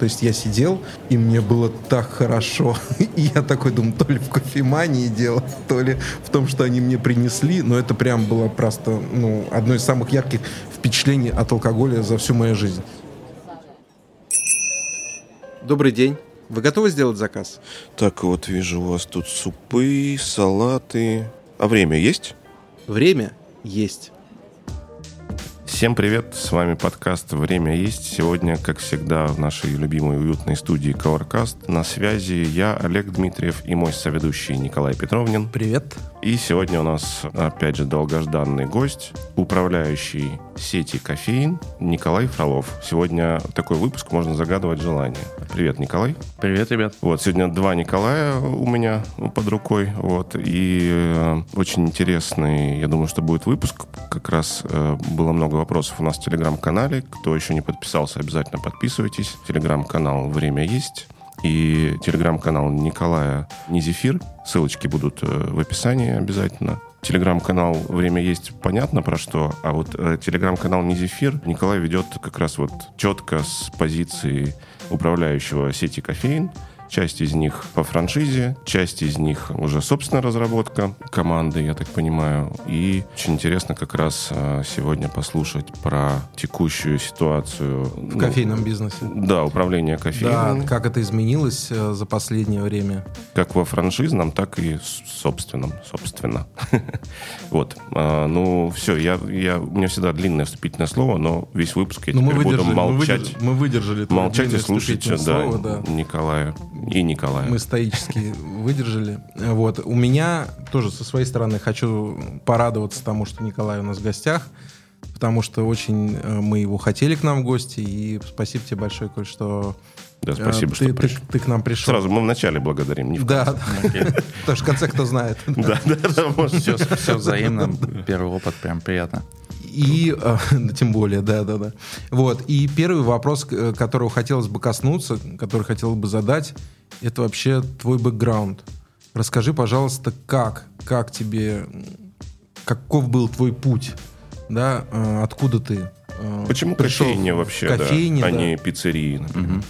То есть я сидел, и мне было так хорошо. И я такой думаю, то ли в кофемании дело, то ли в том, что они мне принесли. Но это прям было просто ну, одно из самых ярких впечатлений от алкоголя за всю мою жизнь. Добрый день. Вы готовы сделать заказ? Так, вот вижу у вас тут супы, салаты. А время есть? Время есть. Всем привет, с вами подкаст «Время есть». Сегодня, как всегда, в нашей любимой уютной студии Covercast на связи я, Олег Дмитриев, и мой соведущий Николай Петровнин. Привет. И сегодня у нас, опять же, долгожданный гость, управляющий сети «Кофеин» Николай Фролов. Сегодня такой выпуск, можно загадывать желание. Привет, Николай. Привет, ребят. Вот, сегодня два Николая у меня под рукой. Вот, и э, очень интересный, я думаю, что будет выпуск. Как раз э, было много вопросов у нас в Телеграм-канале. Кто еще не подписался, обязательно подписывайтесь. Телеграм-канал «Время есть» и телеграм-канал Николая Низефир. Ссылочки будут э, в описании обязательно. Телеграм-канал «Время есть» понятно про что, а вот э, телеграм-канал «Низефир» Николай ведет как раз вот четко с позиции управляющего сети «Кофеин», Часть из них по франшизе, часть из них уже собственная разработка команды, я так понимаю. И очень интересно как раз а, сегодня послушать про текущую ситуацию. В ну, кофейном бизнесе. Да, управление кофейным. Да, как это изменилось э, за последнее время. Как во франшизном, так и собственном, собственно. Вот. А, ну, все, я, я, у меня всегда длинное вступительное слово, но весь выпуск я ну, теперь буду молчать. Мы выдержали. Молчать и слушать, да, Николая и Николая. Мы стоически выдержали. Вот. У меня тоже со своей стороны хочу порадоваться тому, что Николай у нас в гостях, потому что очень э, мы его хотели к нам в гости, и спасибо тебе большое, Коль, что да, спасибо, ты, что ты, ты к нам пришел. Сразу мы вначале благодарим. Не в да, потому что в конце кто знает. Да, да, да. Все взаимно. Первый опыт прям приятно. И, э, тем более, да, да, да. Вот. И первый вопрос, э, которого хотелось бы коснуться, который хотел бы задать, это вообще твой бэкграунд. Расскажи, пожалуйста, как, как тебе, каков был твой путь, да, э, откуда ты Почему пришел кофейня вообще, кофейне, да, а не пиццерии, например? Угу.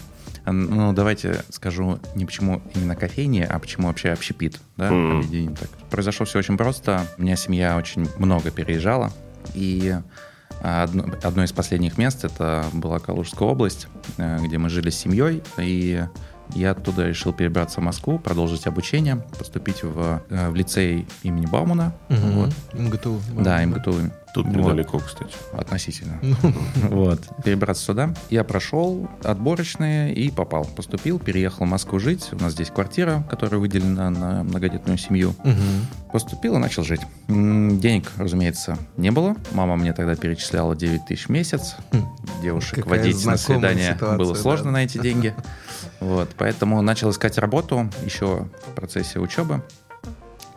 Ну, давайте скажу не почему именно кофейни, а почему вообще общепит, да, mm. так. Произошло все очень просто. У меня семья очень много переезжала, и одно, одно из последних мест это была Калужская область, э, где мы жили с семьей, и я оттуда решил перебраться в Москву, продолжить обучение, поступить в, э, в лицей имени Баумана. Угу. Вот. МГТУ. Да, МГТУ. Тут недалеко, вот. кстати. Относительно. Вот. Перебраться сюда. Я прошел отборочные и попал. Поступил, переехал в Москву жить. У нас здесь квартира, которая выделена на многодетную семью. Поступил и начал жить. Денег, разумеется, не было. Мама мне тогда перечисляла 9 тысяч в месяц. Хм. Девушек водить на свидание было сложно на эти деньги. Вот, поэтому начал искать работу еще в процессе учебы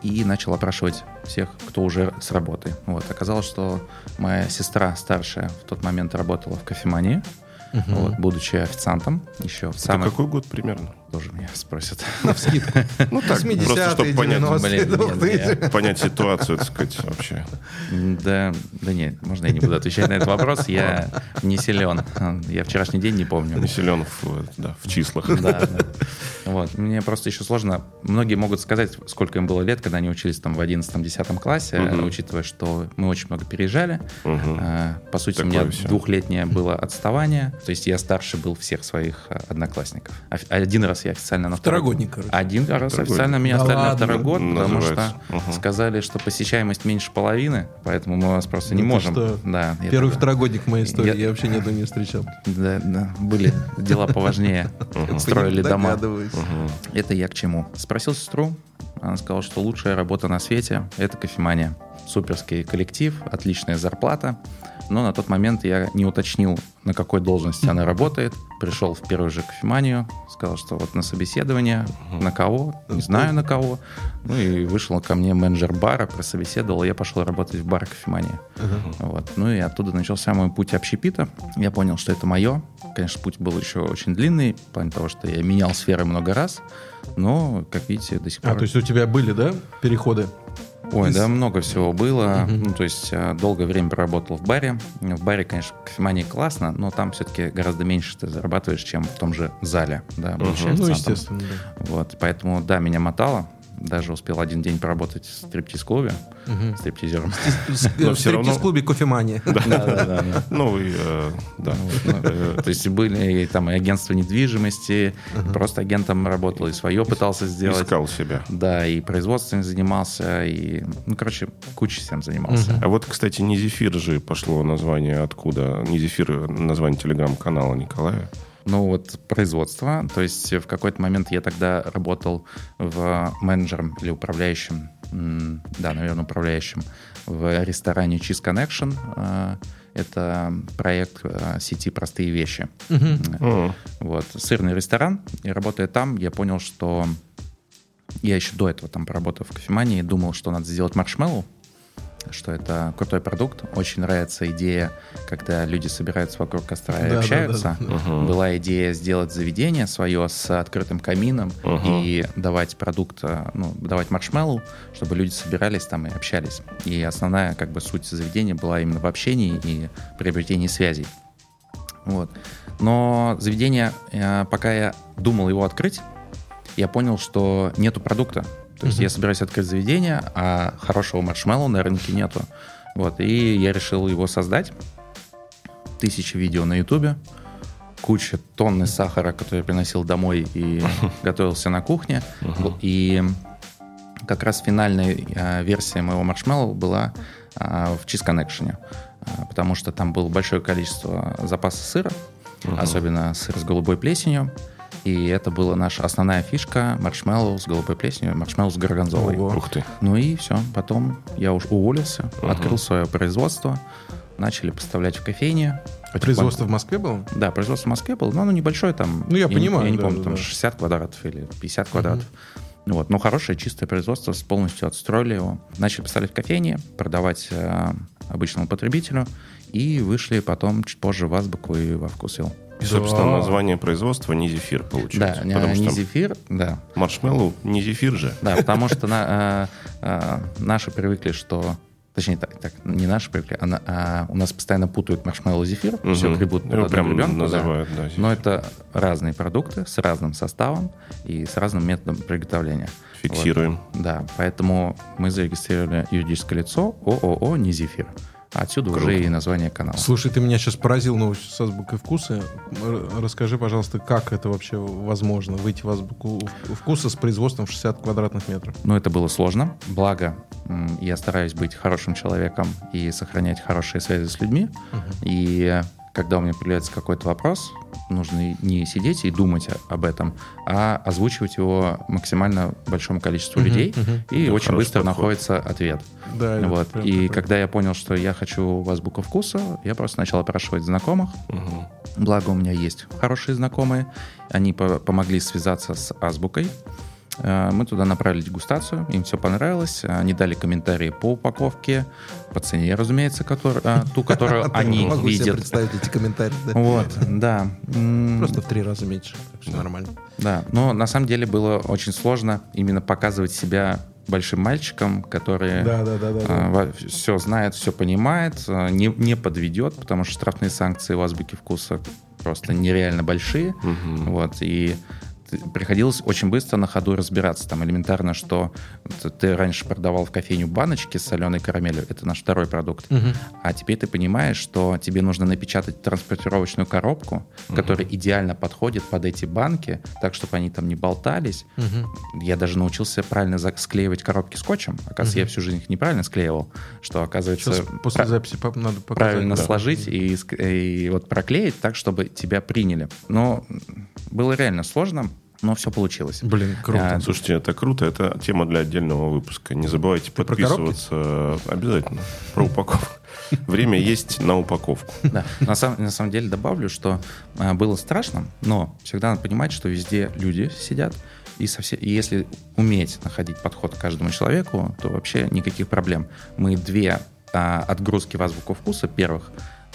и начал опрашивать всех, кто уже с работы. Вот. Оказалось, что моя сестра старшая в тот момент работала в кофемании, угу. вот, будучи официантом еще в самый... какой год примерно? Тоже меня спросят. На вскидку. Ну так, просто чтобы понять, понять ситуацию, так сказать, вообще. Да, да нет, можно я не буду отвечать на этот вопрос. Я не силен. Я вчерашний день не помню. Не силен в, да, в числах. Да, да. Вот. Мне просто еще сложно. Многие могут сказать, сколько им было лет, когда они учились там в 11-10 классе, угу. учитывая, что мы очень много переезжали. Угу. По сути, Такое у меня все. двухлетнее было отставание. То есть я старше был всех своих а, одноклассников. Один раз я официально на второгодник, короче. Один раз официально меня да оставили ладно. на второй год, потому что угу. сказали, что посещаемость меньше половины, поэтому мы вас просто не ну, можем. Что? Да, Первый это... второгодник моей истории, я... я вообще ни одного не встречал. Да, да, были дела поважнее. Строили дома. Это я к чему? Спросил сестру, она сказала, что лучшая работа на свете — это кофемания. Суперский коллектив, отличная зарплата но на тот момент я не уточнил, на какой должности она работает. Пришел в первую же кофеманию, сказал, что вот на собеседование, на кого, не знаю на кого. Ну и вышел ко мне менеджер бара, прособеседовал, я пошел работать в бар кофемании. Вот. Ну и оттуда начался мой путь общепита. Я понял, что это мое. Конечно, путь был еще очень длинный, в плане того, что я менял сферы много раз, но, как видите, до сих пор... А, то есть у тебя были, да, переходы? Ой, да, много всего было. Ну, то есть э, долгое время проработал в баре. В баре, конечно, кофемания классно, но там все-таки гораздо меньше ты зарабатываешь, чем в том же зале, да, Ну, естественно, да. Вот, поэтому, да, меня мотало. Даже успел один день поработать в стриптиз-клубе, Мгм. стриптизером. Но В стриптиз-клубе кофемания. Да-да-да. Ну, и, э, да. То есть были там и агентство недвижимости, просто агентом работал, и свое пытался сделать. Искал себя. Да, и производством занимался, и, ну, короче, кучей всем занимался. А вот, кстати, не зефир же пошло название откуда? Не зефир, название телеграм-канала Николая. Ну, вот производство. То есть в какой-то момент я тогда работал в менеджером или управляющим, да, наверное, управляющим в ресторане Cheese Connection. А, Это проект а, сети «Простые вещи». М. Вот, сырный ресторан. И работая там, я понял, что я еще до этого там поработал в кофемании, думал, что надо сделать маршмеллоу, что это крутой продукт. Очень нравится идея, когда люди собираются вокруг костра и Да, да, общаются. да, Мгм. Была идея сделать заведение свое с открытым камином Мгм. и давать продукт, э, ну, давать маршмеллоу, чтобы люди собирались там и общались. И основная как бы суть заведения была именно в общении и приобретении связей. Вот. Но заведение, э, пока я думал его открыть, я понял, что нету продукта. То есть я собираюсь открыть заведение, а хорошего маршмеллоу на рынке нету. Вот. И я решил его создать. Тысячи видео на ютубе, куча тонны сахара, который я приносил домой и готовился на кухне. И как раз финальная э, версия моего маршмеллоу была э, в Cheese Connection, э, потому что там было большое количество запаса сыра, особенно сыр с голубой плесенью. И это была наша основная фишка маршмеллоу с голубой плесенью, маршмеллоу с горгонзолой. Ого. Ух ты. Ну и все. Потом я уж уволился, открыл свое производство, начали поставлять в кофейне. Производство в Москве было? Да, производство в Москве было, но оно небольшое там. Ну, я не- понимаю, Я не да, помню, да, там да. 60 квадратов или 50 квадратов. Вот, но хорошее чистое производство, полностью отстроили его. Начали поставлять в кофейне, продавать э, обычному потребителю. И вышли потом чуть позже в Азбуку и во вкусвилл. И, собственно, Да. название производства не зефир Да, получается. не, потому не что зефир, да. маршмеллоу не зефир же. Да, потому что на- э, э, наши привыкли, что... Точнее, так, так, не наши привыкли, а, а у нас постоянно путают маршмеллоу и зефир, все Мгм. гребут под прям гребенку, да. называют, да, зефир. Но это разные продукты с разным составом и с разным методом приготовления. Фиксируем. Вот. Да, поэтому мы зарегистрировали юридическое лицо ООО «Не зефир». Отсюда Круто. уже и название канала. Слушай, ты меня сейчас поразил новостью с азбукой вкуса. Расскажи, пожалуйста, как это вообще возможно, выйти в азбуку вкуса с производством в 60 квадратных метров? Но это было сложно. Благо, я стараюсь быть хорошим человеком и сохранять хорошие связи с людьми. И когда у меня появляется какой-то вопрос, нужно не сидеть и думать об этом, а озвучивать его максимально большому количеству Мгм, людей, мгм. и Да, очень быстро подход. находится ответ. Да, это Вот. И такой- когда я понял, что я хочу в азбуку вкуса, я просто начал опрашивать знакомых. Мгм. Благо у меня есть хорошие знакомые. Они по- помогли связаться с азбукой. Э, Мы туда направили дегустацию, им все понравилось. Они дали комментарии по упаковке, по цене, разумеется, э, ту, которую они Могу себе видят. представить эти комментарии. да. Вот, да. Просто в три раза меньше. Так что нормально. Да, но на самом деле было очень сложно именно показывать себя большим мальчиком, который Да, да, да, да. да. все знает, все понимает, а, не, не подведет, потому что штрафные санкции у азбуки вкуса просто нереально большие. Мгм. Вот, и приходилось очень быстро на ходу разбираться. Там элементарно, что ты раньше продавал в кофейню баночки с соленой карамелью, это наш второй продукт, Мгм. а теперь ты понимаешь, что тебе нужно напечатать транспортировочную коробку, которая идеально подходит под эти банки, так, чтобы они там не болтались. Мгм. Я даже научился правильно склеивать коробки скотчем. Оказывается, я всю жизнь их неправильно склеивал, что, оказывается, Сейчас после записи надо показать. правильно Да. сложить и, и вот проклеить так, чтобы тебя приняли. Но было реально сложно, но все получилось. Блин, круто. А, Слушайте, это круто, это тема для отдельного выпуска. Не забывайте про подписываться. Обязательно. Про упаковку. Время есть на упаковку. Да. На, самом, на самом деле добавлю, что а, было страшно, но всегда надо понимать, что везде люди сидят, и, совсе- и если уметь находить подход к каждому человеку, то вообще никаких проблем. Мы две а, отгрузки в азбуку вкуса первых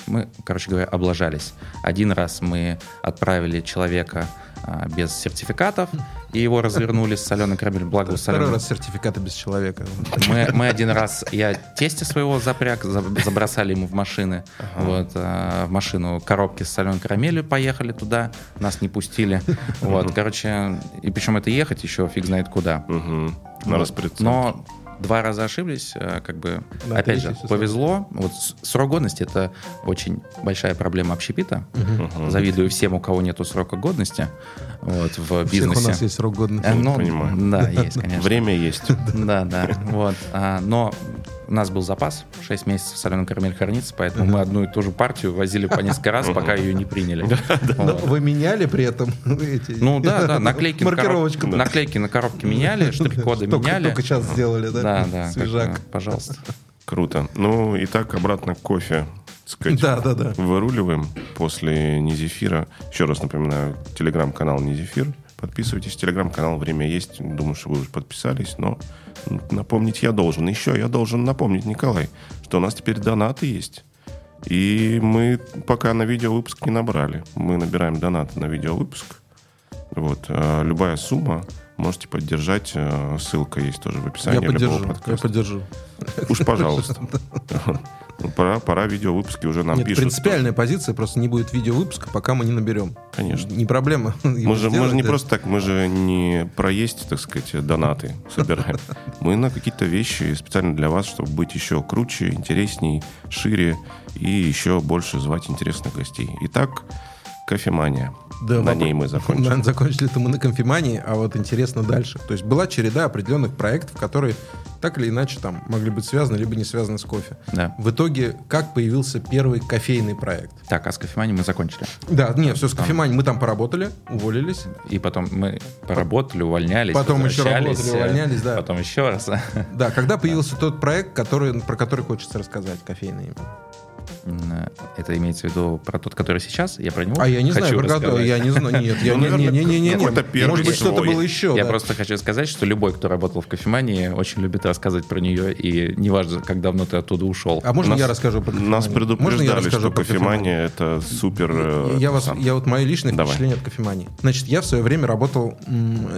мы, короче говоря, облажались. Один раз мы отправили человека а, без сертификатов, и его развернули с соленой карамелью. Благо, Второй соленый... раз сертификаты без человека. Мы, мы один раз, я тесте своего запряг, за- забросали ему в машины, вот, а, в машину коробки с соленой карамелью, поехали туда, нас не пустили. Вот, короче, и причем это ехать еще фиг знает куда. Мгм. На Вот. распредцентр. Но два раза ошиблись, э, как бы, Да, опять же, повезло. Вот срок годности — это очень большая проблема общепита. Мгм. Завидую всем, у кого нету срока годности вот, в У всех бизнесе. у нас есть срок годности. Э, ну, Понимаю. Да, есть, конечно. Время есть. Да, да. Вот. А, но у нас был запас, 6 месяцев соленый карамель хранится, поэтому мы одну и ту же партию возили по несколько раз, пока ее не приняли. Вы меняли при этом эти... Ну да, да, наклейки на, Маркировочку. наклейки на коробке меняли, штрих-коды меняли. Только сейчас сделали, да? Да, да, Свежак. пожалуйста. Круто. Ну, и так обратно к кофе. сказать, Да, да, да. Выруливаем после Низефира. Еще раз напоминаю, телеграм-канал Низефир. Подписывайтесь. Телеграм-канал «Время есть». Думаю, что вы уже подписались, но напомнить я должен. Еще я должен напомнить, Николай, что у нас теперь донаты есть. И мы пока на видеовыпуск не набрали. Мы набираем донаты на видеовыпуск. Вот. а Любая сумма можете поддержать. э, Ссылка есть тоже в Я описании поддержу, любого я поддержу. Уж, пожалуйста. Ну, Пора, пора видеовыпуски уже нам Нет, пишут. принципиальная позиция, просто не будет видеовыпуска, пока мы не наберем. Конечно. Не проблема. Мы же, мы же не просто так, мы же не проесть, так сказать, донаты собираем. Мы на какие-то вещи специально для вас, чтобы быть еще круче, интересней, шире и еще больше звать интересных гостей. Итак, кофемания. Да, на ней мы закончим. Да, закончили это мы на конфимании, а вот интересно дальше. То есть была череда определенных проектов, которые так или иначе там могли быть связаны, либо не связаны с кофе. Да. В итоге, как появился первый кофейный проект? Так, а с кофеманией мы закончили. Да, не, все с кофеманией. Мы там поработали, уволились. И потом мы поработали, увольнялись, Потом еще работали, увольнялись, да. Потом еще раз. Да, когда появился тот проект, который, про который хочется рассказать, кофейный. именно? Это имеется в виду про тот, который сейчас? Я про него А я не знаю, про который, я не знаю, нет, я Ну, не, не, не, не, Может быть, что-то было еще. Я просто хочу сказать, что любой, кто работал в кофемании, очень любит рассказывать про нее, и неважно, как давно ты оттуда ушел. А можно я расскажу про кофеманию? Нас Можно я предупреждали, расскажу что кофемания это супер... э, Я, вас, сам. я вот мое личное впечатление от кофемании. Значит, я в свое время работал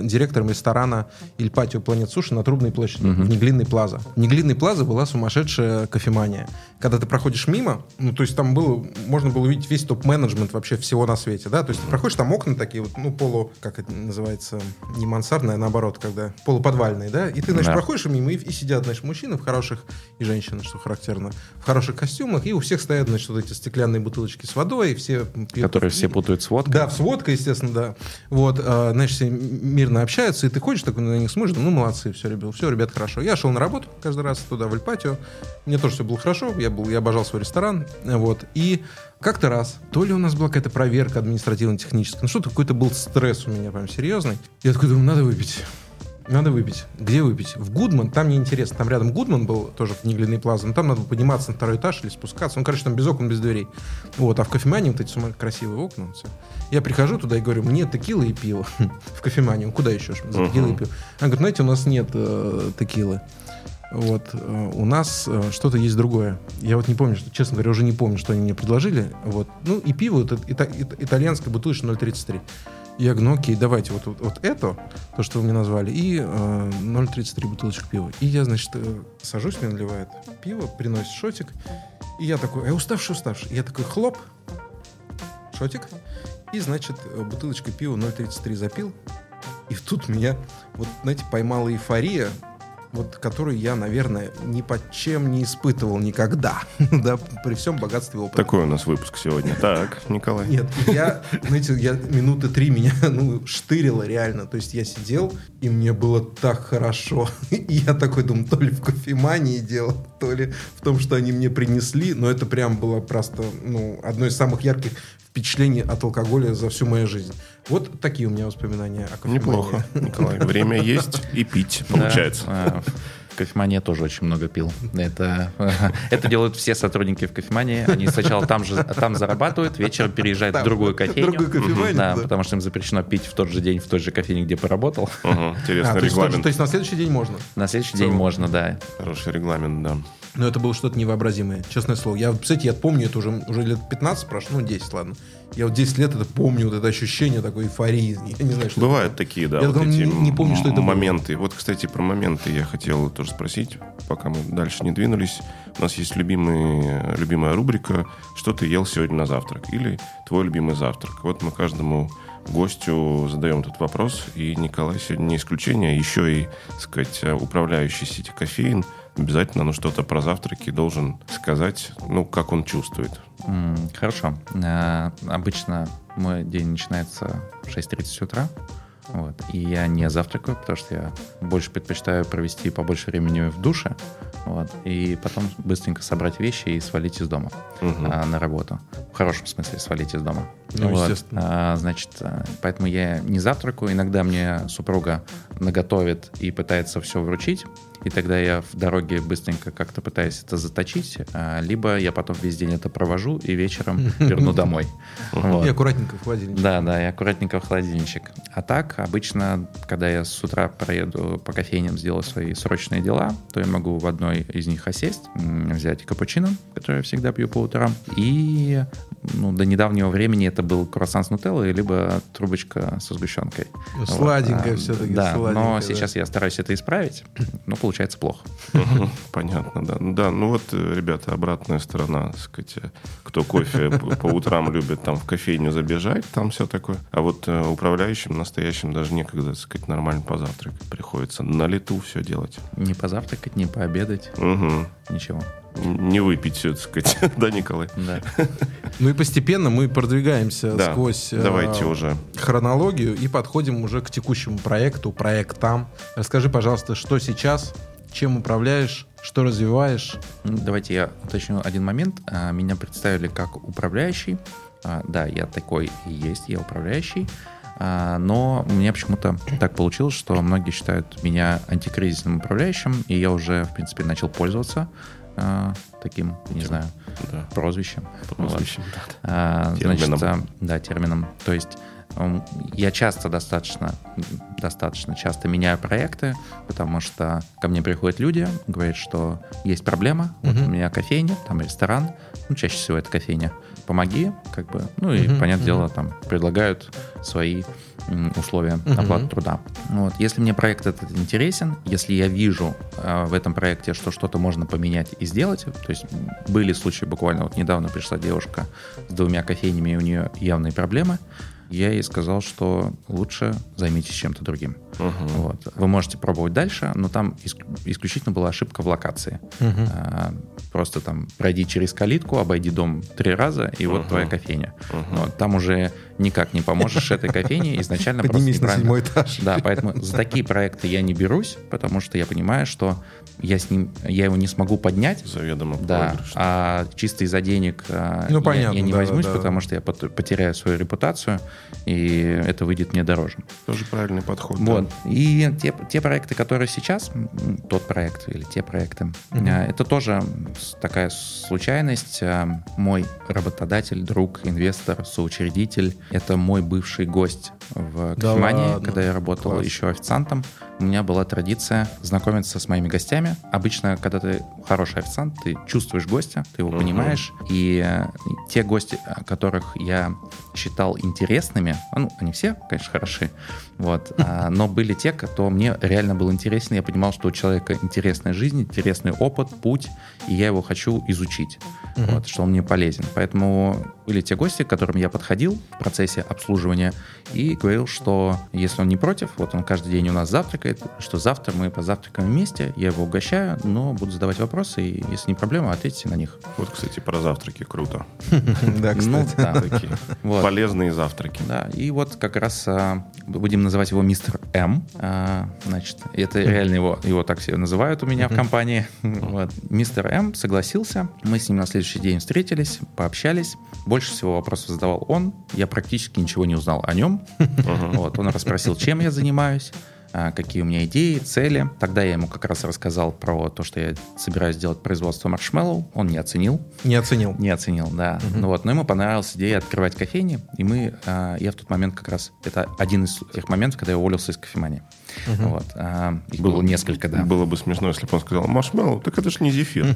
директором ресторана Иль Патио Планет Суши на Трубной площади, в Неглинной Плаза. В Неглинной Плаза была сумасшедшая кофемания. Когда ты проходишь мимо, ну, то есть там было, можно было увидеть весь топ-менеджмент вообще всего на свете, да, то есть ты проходишь, там окна такие вот, ну, полу, как это называется, не мансардные, а наоборот, когда полуподвальные, да, и ты, значит, Да. проходишь мимо, и, и сидят, значит, мужчины в хороших, и женщины, что характерно, в хороших костюмах, и у всех стоят, значит, вот эти стеклянные бутылочки с водой, и все пьют Которые все путают с водкой. да, с водкой, естественно, да. Вот, э, значит, все мирно общаются, и ты ходишь такой на них смотришь, ну, молодцы, все, ребят, все, ребят, хорошо. Я шел на работу каждый раз туда, в Эльпатио. Мне тоже все было хорошо, я, был, я обожал свой ресторан, э, вот. И как-то раз, то ли у нас была какая-то проверка административно-техническая, ну, что-то какой-то был стресс у меня прям серьезный. Я такой думаю, надо выпить. Надо выпить. Где выпить? В Гудман, там неинтересно. Там рядом Гудман был, тоже в Неглиной плаза, но там надо было подниматься на второй этаж или спускаться. Ну, короче, там без окон, без дверей. Вот, а в кофемании вот эти сумма красивые окна. Все. Я прихожу туда и говорю, мне текила и пиво. в кофеманию. Куда еще? За текилой и пиво. Она говорит, знаете, у нас нет э, текилы. Вот, э, у нас э, что-то есть другое. Я вот не помню, что, честно говоря, уже не помню, что они мне предложили. Вот. Ну, и пиво, это ита- ита- итальянское бутылочка 0,33. Я говорю, ну окей, давайте вот, вот, вот это, то, что вы мне назвали, и э, 0,33 бутылочек пива. И я, значит, э, сажусь, мне наливает пиво, приносит шотик, и я такой, я уставший, уставший. Я такой, хлоп, шотик, и, значит, бутылочкой пива 0,33 запил, и тут меня, вот, знаете, поймала эйфория, вот, которую я, наверное, ни под чем не испытывал никогда, да, при всем богатстве опыта. Такой у нас выпуск сегодня. Так, Николай. Нет, я, знаете, я минуты три меня, ну, штырило реально. То есть я сидел, и мне было так хорошо. И я такой думаю, то ли в кофемании дело, то ли в том, что они мне принесли. Но это прям было просто, ну, одно из самых ярких впечатлений от алкоголя за всю мою жизнь. Вот такие у меня воспоминания о кофемании. Неплохо, Николай. Время есть и пить, получается. а, В кофемании я тоже очень много пил. Это, это делают все сотрудники в кофемании. Они сначала там же там зарабатывают, вечером переезжают Там, в другую кофейню. другую кофеманию, да, да. потому что им запрещено пить в тот же день в той же кофейне, где поработал. Мгм, А, Интересный то, есть, регламент. то есть на следующий день можно? На следующий день можно, да. Хороший регламент, да. Но это было что-то невообразимое, честное слово. Я, кстати, я помню это уже, уже лет 15 прошло, ну 10, ладно. Я вот 10 лет это помню, вот это ощущение такой эйфории. Я не знаю, что Бывают это такие, да, я вот эти не, помню, что это моменты. Было. Вот, кстати, про моменты я хотел тоже спросить, пока мы дальше не двинулись. У нас есть любимый, любимая рубрика «Что ты ел сегодня на завтрак?» или «Твой любимый завтрак». Вот мы каждому гостю задаем этот вопрос, и Николай сегодня не исключение, еще и, так сказать, управляющий сети кофеин обязательно ну, что-то про завтраки должен сказать, ну, как он чувствует. Хорошо. Э, обычно мой день начинается в 6.30 утра. Вот. И я не завтракаю, потому что я больше предпочитаю провести побольше времени в душе. Вот. И потом быстренько собрать вещи и свалить из дома угу. а, на работу. В хорошем смысле свалить из дома. Ну, вот. естественно. А, значит, э, поэтому я не завтракаю. Иногда мне супруга наготовит и пытается все вручить и тогда я в дороге быстренько как-то пытаюсь это заточить, а, либо я потом весь день это провожу и вечером верну домой. И аккуратненько в холодильничек. Да, да, и аккуратненько в холодильничек. А так, обычно, когда я с утра проеду по кофейням, сделаю свои срочные дела, то я могу в одной из них осесть, взять капучино, который я всегда пью по утрам, и ну, до недавнего времени это был круассан с нутеллой, либо трубочка со сгущенкой. Сладенькая вот. А, все-таки. Да, но сейчас я стараюсь это исправить. Ну, получается плохо. Понятно, да. Да, ну вот, э, ребята, обратная сторона, так сказать, э, кто кофе по утрам любит там в кофейню забежать, там все такое. А вот э, управляющим, настоящим даже некогда, так сказать, нормально позавтракать. Приходится на лету все делать. Не позавтракать, не пообедать. Угу. Ничего не выпить все, так сказать. да, Николай? Да. Ну и постепенно мы продвигаемся да, сквозь давайте уже. хронологию и подходим уже к текущему проекту, проектам. Расскажи, пожалуйста, что сейчас, чем управляешь, что развиваешь? Давайте я уточню один момент. А, меня представили как управляющий. А, да, я такой и есть, я управляющий. А, но у меня почему-то так получилось, что многие считают меня антикризисным управляющим, и я уже, в принципе, начал пользоваться таким, не знаю, да. прозвищем. Прозвищем, вот. да. А, термином. Значит, да, термином. То есть я часто достаточно, достаточно часто меняю проекты, потому что ко мне приходят люди, говорят, что есть проблема, uh-huh. вот у меня кофейня, там ресторан, ну, чаще всего это кофейня, помоги, как бы, ну, и, uh-huh. понятное uh-huh. дело, там предлагают свои условия uh-huh. оплаты труда. Вот. Если мне проект этот интересен, если я вижу э, в этом проекте, что что-то можно поменять и сделать, то есть были случаи, буквально вот недавно пришла девушка с двумя кофейнями, и у нее явные проблемы, я ей сказал, что лучше займитесь чем-то другим. Uh-huh. Вот. Вы можете пробовать дальше, но там исключительно была ошибка в локации. Uh-huh. А, просто там пройди через калитку, обойди дом три раза, и uh-huh. вот твоя кофейня. Uh-huh. Вот. Там уже никак не поможешь этой кофейне, изначально Поднимись просто на седьмой этаж. Да, поэтому за такие проекты я не берусь, потому что я понимаю, что я с ним, я его не смогу поднять. Заведомо. Да, а чисто из-за денег а, ну, я, понятно, я не да, возьмусь, да. потому что я потеряю свою репутацию, и это выйдет мне дороже. Тоже правильный подход. Вот. Да. И те, те проекты, которые сейчас, тот проект или те проекты, угу. это тоже такая случайность. А, мой работодатель, друг, инвестор, соучредитель, это мой бывший гость в кофемании, да когда я работал Класс. еще официантом у меня была традиция знакомиться с моими гостями. Обычно, когда ты хороший официант, ты чувствуешь гостя, ты его uh-huh. понимаешь. И э, те гости, которых я считал интересными, ну, они все, конечно, хороши, вот, а, но были те, кто мне реально был интересен. Я понимал, что у человека интересная жизнь, интересный опыт, путь, и я его хочу изучить, uh-huh. вот, что он мне полезен. Поэтому были те гости, к которым я подходил в процессе обслуживания и говорил, что если он не против, вот он каждый день у нас завтракает, что завтра мы позавтракаем вместе, я его угощаю, но буду задавать вопросы, и если не проблема, ответьте на них. Вот, кстати, про завтраки круто. Да, ну кстати. Полезные завтраки. Да, и вот как раз а, будем называть его мистер М. А, значит, это реально его, его так все называют у меня в компании. Мистер М согласился, мы с ним на следующий день встретились, пообщались. Больше всего вопросов задавал он, я практически ничего не узнал о нем. Вот, он расспросил, чем я занимаюсь. А, какие у меня идеи, цели. Тогда я ему как раз рассказал про то, что я собираюсь сделать производство маршмеллоу. Он не оценил. Не оценил. Не оценил, да. Угу. Ну вот, но ему понравилась идея открывать кофейни, и мы, а, я в тот момент как раз, это один из тех моментов, когда я уволился из кофемании. Угу. Вот, а, их было, было несколько, да. Было бы смешно, если бы он сказал, маршмеллоу, так это же не зефир.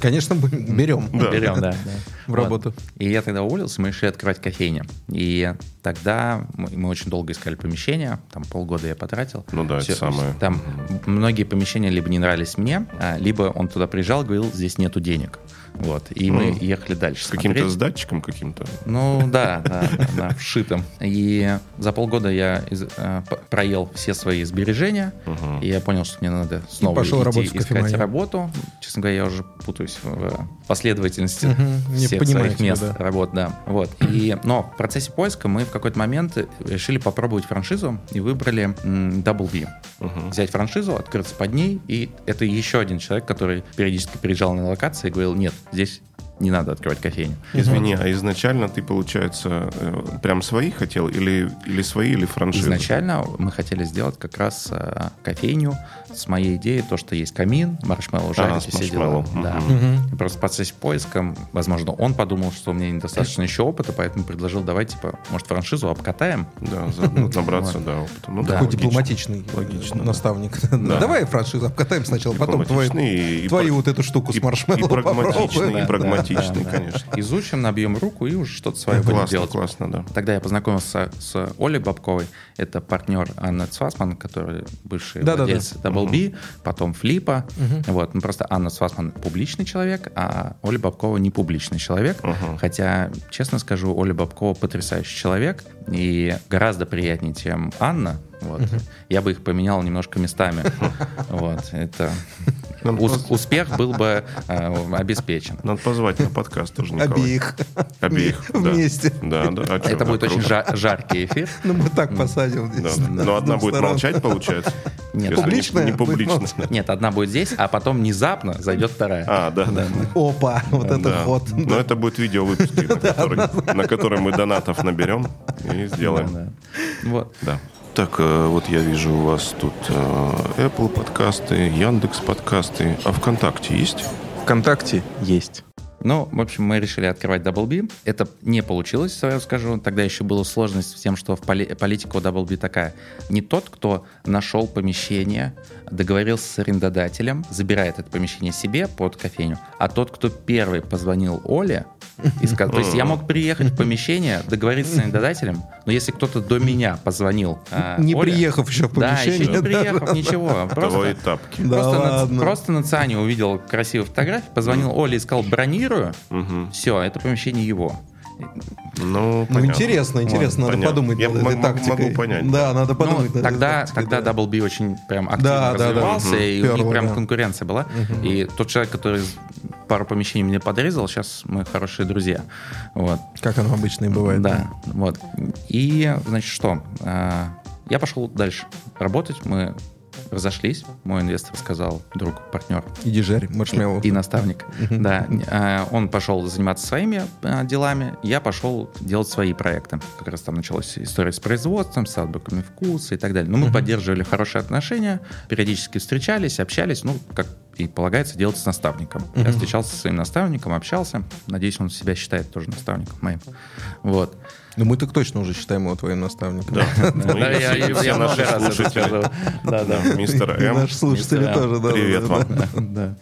Конечно, берем. Берем, да. В работу. И я тогда уволился, мы решили открывать кофейню. И тогда мы очень долго искали помещение, там полгода я потратил. Ну да, это самое. Там многие помещения либо не нравились мне, а, либо он туда приезжал, говорил, здесь нету денег. Вот. И мы ехали дальше. С каким-то с датчиком каким-то? Ну да, да, да, да, вшитым. И за полгода я из, э, проел все свои сбережения, угу. и я понял, что мне надо снова пошел идти искать работу. Честно говоря, я уже путаюсь в последовательности угу. всех своих мест да. работ, да. Вот. И, но в процессе поиска мы в какой-то момент решили попробовать франшизу и выбрали Double B. Угу. Взять франшизу, открыться под ней, и это еще один человек, который периодически приезжал на локации и говорил, нет, здесь не надо открывать кофейню. Извини, а изначально ты, получается, э, прям свои хотел или, или свои, или франшизу? Изначально мы хотели сделать как раз э, кофейню с моей идеей, то, что есть камин, маршмеллоу жарить все дела. Да. Угу. Просто в процессе поиска, возможно, он подумал, что у меня недостаточно еще опыта, поэтому предложил, давай, типа, может, франшизу обкатаем? Да, заодно набраться, да, опыта. Ну, Такой дипломатичный наставник. Давай франшизу обкатаем сначала, потом твою вот эту штуку с маршмеллоу И прагматичный, и прагматичный, конечно. Изучим, набьем руку и уже что-то свое будем делать. Классно, да. Тогда я познакомился с Олей Бабковой, это партнер Анны Цвасман, который бывший владелец Double B, потом Флипа. Вот, ну просто Анна Цвасман публичный человек, а Оля Бабкова не публичный человек. Хотя, честно скажу, Оля Бабкова потрясающий человек и гораздо приятнее, чем Анна. Вот. Угу. Я бы их поменял немножко местами. Вот. Это Ус- успех был бы э, обеспечен. Надо позвать на подкаст тоже Николай. Обеих. Обеих. Вместе. Да, да. А Это будет очень жаркий эфир. Ну, мы так посадим здесь. Но одна будет молчать, получается? Нет. Публичная? Не публично. Нет, одна будет здесь, а потом внезапно зайдет вторая. А, да. Опа, вот это вот. Но это будет видео выпуски, на которые мы донатов наберем и сделаем. Вот. Да. Так, э, вот я вижу у вас тут э, Apple подкасты, Яндекс подкасты. А ВКонтакте есть? ВКонтакте есть. Ну, в общем, мы решили открывать Double B. Это не получилось, сразу скажу. Тогда еще была сложность в тем, что в поли- политика у Double B такая. Не тот, кто нашел помещение, договорился с арендодателем, забирает это помещение себе под кофейню, а тот, кто первый позвонил Оле, и сказал, то есть я мог приехать в помещение, договориться с арендодателем, но если кто-то до меня позвонил, а, не Оля, приехав еще в помещение, да, еще не приехав, ничего, просто, тапки. просто, на, просто на Циане увидел красивую фотографию, позвонил Оле и сказал, бронирую, все, это помещение его. Ну, ну интересно, интересно, вот, надо понятно. подумать Я над этой тактикой. Могу понять. Да, надо подумать. Ну, тогда, тактикой, тогда да. Double B очень прям активно да, развивался, да, да. и Перл, у них прям да. конкуренция была. Угу. И тот человек, который пару помещений мне подрезал, сейчас мы хорошие друзья. Вот. Как оно обычно и бывает. Да, вот. И, значит, что? А, я пошел дальше работать. Мы разошлись. Мой инвестор сказал, друг, партнер. Иди жарь маршмеллоу. И, и наставник. Да. А, он пошел заниматься своими а, делами, я пошел делать свои проекты. Как раз там началась история с производством, с отбыками вкуса и так далее. Но мы поддерживали хорошие отношения, периодически встречались, общались, ну, как и полагается делать с наставником. Я встречался со своим наставником, общался. Надеюсь, он себя считает тоже наставником моим. Вот. Ну, мы так точно уже считаем его твоим наставником. Да, я много раз это Да, да, мистер М. Наши слушатели тоже, да. Привет вам. Да.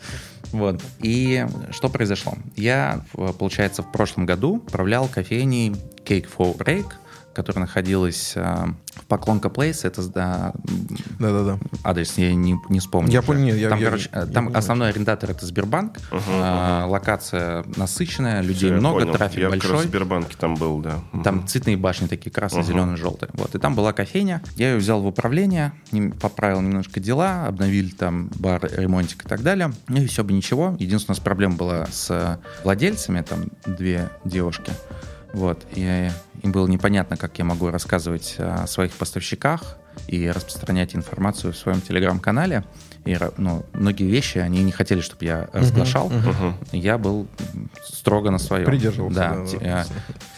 Вот. И что произошло? Я, получается, в прошлом году управлял кофейней Cake for Break – которая находилась э, в Поклонка Плейс. Это да, да, да, да. адрес я не, не вспомню. Я понял, я, там, я, короче, я, там я основной арендатор это Сбербанк. Угу, э, угу. Локация насыщенная, людей Все, много, трафик я большой. Я в Сбербанке там был, да. Там цветные башни такие красные, угу. зеленые, желтые. Вот. И там была кофейня. Я ее взял в управление, поправил немножко дела, обновили там бар, ремонтик и так далее. И все бы ничего. Единственная проблема была с владельцами, там две девушки. Вот. И им было непонятно, как я могу рассказывать о своих поставщиках и распространять информацию в своем телеграм-канале. И ну, многие вещи они не хотели, чтобы я разглашал. Uh-huh, uh-huh. Я был строго на своем. Придерживался. Да. да.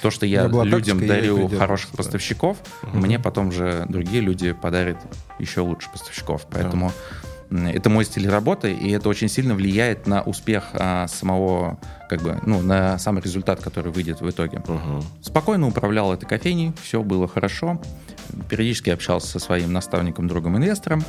То, что я людям дарю хороших поставщиков, uh-huh. мне потом же другие люди подарят еще лучше поставщиков. Поэтому uh-huh это мой стиль работы, и это очень сильно влияет на успех а, самого, как бы, ну, на самый результат, который выйдет в итоге. Угу. Спокойно управлял этой кофейней, все было хорошо. Периодически общался со своим наставником, другом, инвестором.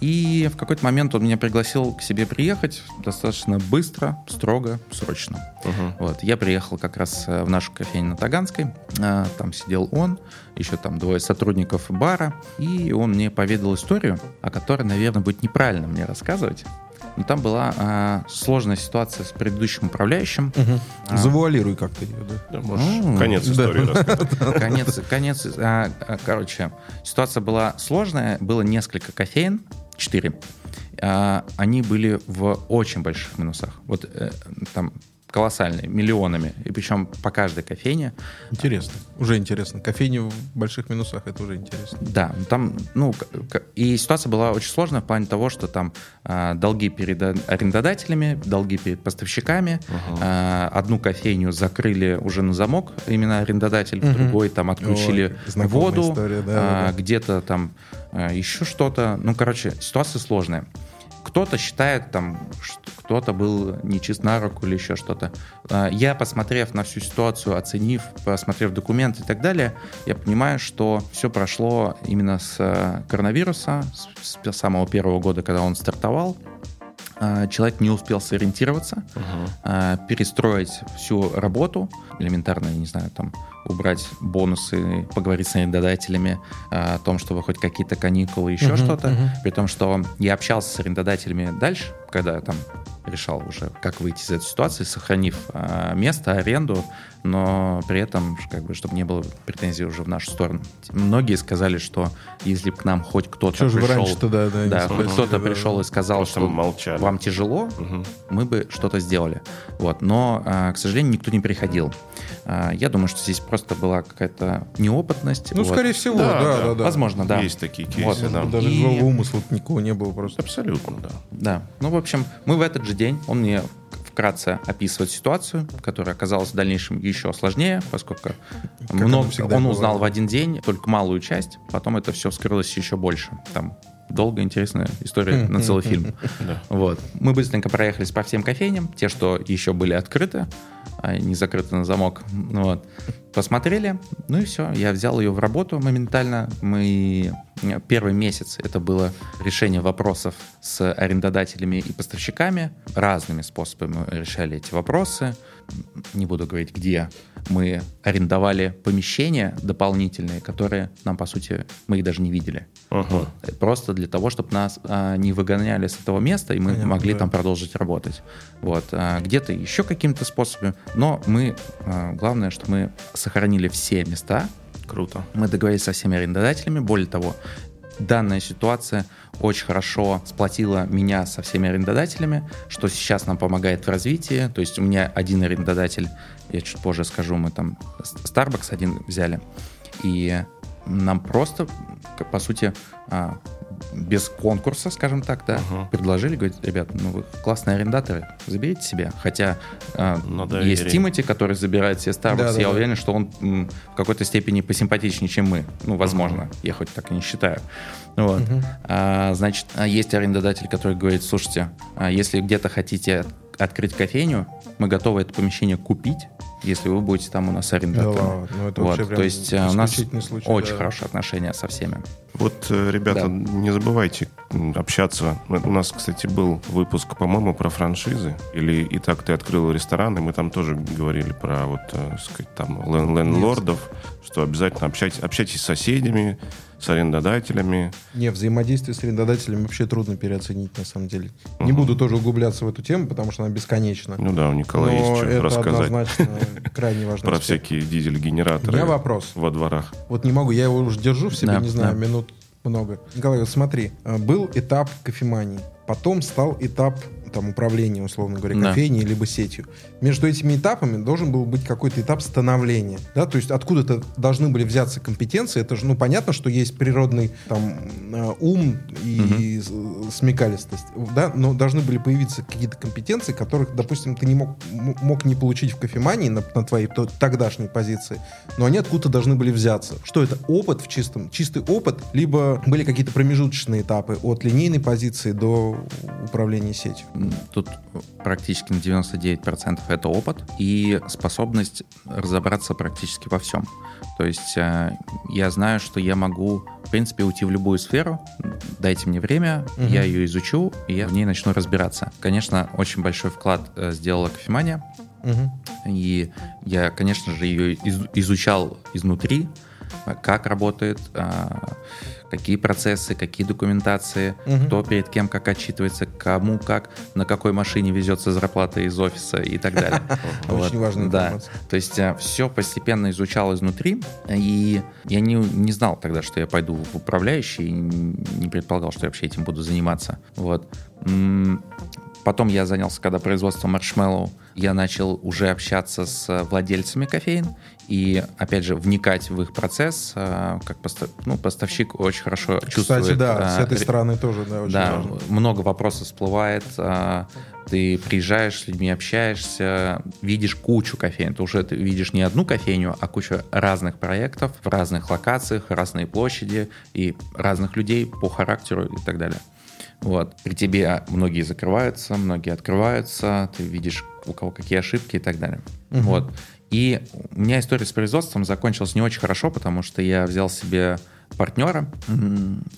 И в какой-то момент он меня пригласил к себе приехать достаточно быстро, строго, срочно. Uh-huh. Вот. Я приехал как раз э, в нашу кофейню на Таганской. А, там сидел он, еще там двое сотрудников бара. И он мне поведал историю, о которой, наверное, будет неправильно мне рассказывать. Но там была а, сложная ситуация с предыдущим управляющим. Угу. А, Завуалируй как-то ее, да? да можешь ну, конец истории да. Конец, конец. А, а, короче, ситуация была сложная. Было несколько кофеин, 4, а, они были в очень больших минусах. Вот э, там колоссальные, миллионами. И причем по каждой кофейне. Интересно. Уже интересно. Кофейни в больших минусах, это уже интересно. Да, там, ну, и ситуация была очень сложная в плане того, что там э, долги перед арендодателями, долги перед поставщиками. Угу. Э, одну кофейню закрыли уже на замок, именно арендодатель, угу. другой там отключили Ой, воду, история, да, э, да. где-то там э, еще что-то. Ну, короче, ситуация сложная кто-то считает, там, кто-то был нечист на руку или еще что-то. А, я, посмотрев на всю ситуацию, оценив, посмотрев документы и так далее, я понимаю, что все прошло именно с э, коронавируса, с самого первого года, когда он стартовал. А, человек не успел сориентироваться, uh-huh. перестроить всю работу, элементарно, я не знаю, там убрать бонусы, поговорить с арендодателями о том, чтобы хоть какие-то каникулы, еще uh-huh, что-то. Uh-huh. При том, что я общался с арендодателями дальше, когда там решал уже, как выйти из этой ситуации, сохранив э, место, аренду, но при этом, как бы, чтобы не было претензий уже в нашу сторону. Многие сказали, что если бы к нам хоть кто-то что пришел, раньше да, да, да, хоть кто-то пришел и сказал, Просто что молчали. вам тяжело, угу. мы бы что-то сделали. Вот. Но, э, к сожалению, никто не приходил. Э, я думаю, что здесь просто была какая-то неопытность. Ну, вот. скорее всего, да, да, да, да. Возможно, да. Есть такие кейсы, вот. да. Даже и... злого умысла никого не было просто. Абсолютно, да. Да. Ну, в общем, мы в этот же день, он мне вкратце описывает ситуацию, которая оказалась в дальнейшем еще сложнее, поскольку много, он узнал было. в один день только малую часть, потом это все вскрылось еще больше. Там долгая, интересная история на целый фильм. Вот. Мы быстренько проехались по всем кофейням, те, что еще были открыты, а не закрыты на замок. Вот. Посмотрели, ну и все. Я взял ее в работу моментально. Мы первый месяц это было решение вопросов с арендодателями и поставщиками. Разными способами решали эти вопросы. Не буду говорить, где мы арендовали помещения дополнительные, которые нам, по сути, мы их даже не видели. Uh-huh. Вот. Просто для того, чтобы нас а, не выгоняли с этого места, и мы Понятно, могли да. там продолжить работать. Вот. А, где-то еще каким-то способом. Но мы, а, главное, что мы сохранили все места. Круто. Мы договорились со всеми арендодателями. Более того, данная ситуация очень хорошо сплотила меня со всеми арендодателями, что сейчас нам помогает в развитии. То есть у меня один арендодатель, я чуть позже скажу, мы там Starbucks один взяли, и нам просто, по сути, а, без конкурса, скажем так, да, uh-huh. предложили, говорит, ребят, ну вы классные арендаторы, заберите себе. Хотя э, есть Тимати, который забирает себе Starbucks, да, да, я да. уверен, что он м, в какой-то степени посимпатичнее, чем мы. Ну, возможно, uh-huh. я хоть так и не считаю. Вот. Uh-huh. А, значит, а есть арендодатель, который говорит, слушайте, а если где-то хотите открыть кофейню, мы готовы это помещение купить, если вы будете там у нас арендатором. Да, ну вот, то есть э, у нас случай, очень да. хорошие отношения со всеми. Вот, э, ребята, да. не забывайте общаться. У нас, кстати, был выпуск, по-моему, про франшизы. Или «И так ты открыл ресторан», и мы там тоже говорили про вот, э, сказать, там, ленлордов, что обязательно общайтесь, общайтесь с соседями, с арендодателями. Не, взаимодействие с арендодателями вообще трудно переоценить, на самом деле. Угу. Не буду тоже углубляться в эту тему, потому что она бесконечна. Ну да, у Николая Но есть что это рассказать. однозначно крайне важно. Про всякие дизель-генераторы. У меня вопрос. Во дворах. Вот не могу, я его уже держу в себе, не знаю, минут много. Николай, вот смотри, э, был этап кофемании. потом стал этап там управления, условно говоря, Да. кофейней либо сетью. Между этими этапами должен был быть какой-то этап становления, да, то есть откуда-то должны были взяться компетенции. Это же, ну, понятно, что есть природный там э, ум и с- смекалистость, да, но должны были появиться какие-то компетенции, которых, допустим, ты не мог, мог не получить в кофемании на, на твоей то- тогдашней позиции, но они откуда-то должны были взяться. Что это? Опыт в чистом, чистый опыт, либо были какие-то промежуточные этапы от линейной позиции до управления сетью. Тут практически на 99% это опыт и способность разобраться практически во всем. То есть э, я знаю, что я могу, в принципе, уйти в любую сферу, дайте мне время, Мгм. я ее изучу, и я в ней начну разбираться. Конечно, очень большой вклад э, сделала кофемания, Мгм. и я, конечно же, ее из- изучал изнутри, как работает, а, какие процессы, какие документации, Мгм. кто перед кем как отчитывается, кому как, на какой машине везется зарплата из офиса и так далее. Очень важная да. То есть все постепенно изучал изнутри, и я не, не знал тогда, что я пойду в управляющий, не предполагал, что я вообще этим буду заниматься. Вот. Потом я занялся, когда производством маршмеллоу, я начал уже общаться с владельцами кофеин и, опять же, вникать в их процесс, а, как постав- ну, поставщик очень хорошо чувствует. Кстати, да, а, с этой стороны тоже, да, очень да, важно. много вопросов всплывает. а, Ты приезжаешь с людьми, общаешься, видишь кучу кофеин. Ты уже ты видишь не одну кофейню, а кучу разных проектов в разных локациях, разные площади и разных людей по характеру и так далее. Вот. При тебе многие закрываются, многие открываются, ты видишь, у кого какие ошибки и так далее. Мгм. Вот. И у меня история с производством закончилась не очень хорошо, потому что я взял себе партнера,